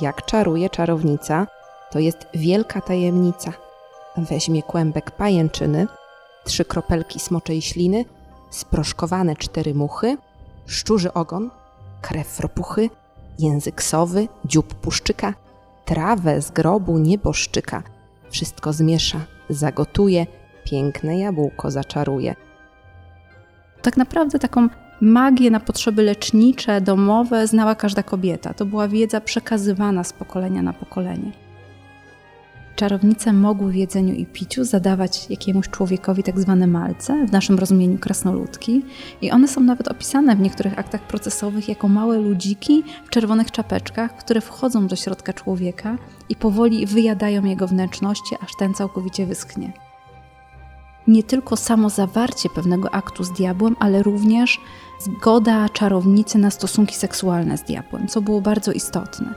jak czaruje czarownica, to jest wielka tajemnica. Weźmie kłębek pajęczyny, trzy kropelki smoczej śliny, sproszkowane cztery muchy, szczurzy ogon, krew ropuchy, język sowy, dziób puszczyka, trawę z grobu nieboszczyka. Wszystko zmiesza, zagotuje, piękne jabłko zaczaruje. Tak naprawdę taką magię na potrzeby lecznicze, domowe znała każda kobieta. To była wiedza przekazywana z pokolenia na pokolenie. Czarownice mogły w jedzeniu i piciu zadawać jakiemuś człowiekowi tak zwane malce, w naszym rozumieniu krasnoludki, i one są nawet opisane w niektórych aktach procesowych jako małe ludziki w czerwonych czapeczkach, które wchodzą do środka człowieka i powoli wyjadają jego wnętrzności, aż ten całkowicie wyschnie. Nie tylko samo zawarcie pewnego aktu z diabłem, ale również zgoda czarownicy na stosunki seksualne z diabłem, co było bardzo istotne.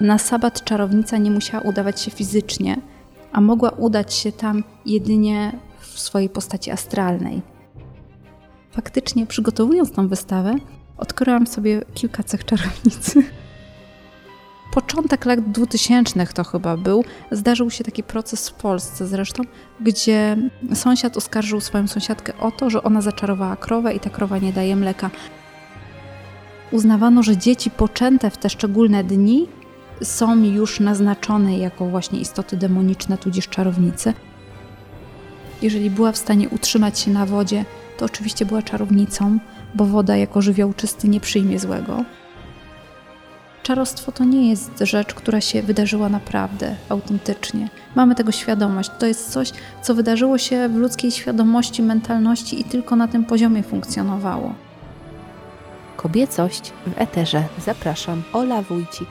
Na sabat czarownica nie musiała udawać się fizycznie, a mogła udać się tam jedynie w swojej postaci astralnej. Faktycznie, przygotowując tą wystawę, odkryłam sobie kilka cech czarownicy. Początek lat 2000 to chyba był. Zdarzył się taki proces w Polsce zresztą, gdzie sąsiad oskarżył swoją sąsiadkę o to, że ona zaczarowała krowę i ta krowa nie daje mleka. Uznawano, że dzieci poczęte w te szczególne dni są już naznaczone jako właśnie istoty demoniczne, tudzież czarownicy. Jeżeli była w stanie utrzymać się na wodzie, to oczywiście była czarownicą, bo woda jako żywioł czysty nie przyjmie złego. Czarostwo to nie jest rzecz, która się wydarzyła naprawdę, autentycznie. Mamy tego świadomość. To jest coś, co wydarzyło się w ludzkiej świadomości, mentalności i tylko na tym poziomie funkcjonowało. Kobiecość w eterze. Zapraszam, Ola Wójcik.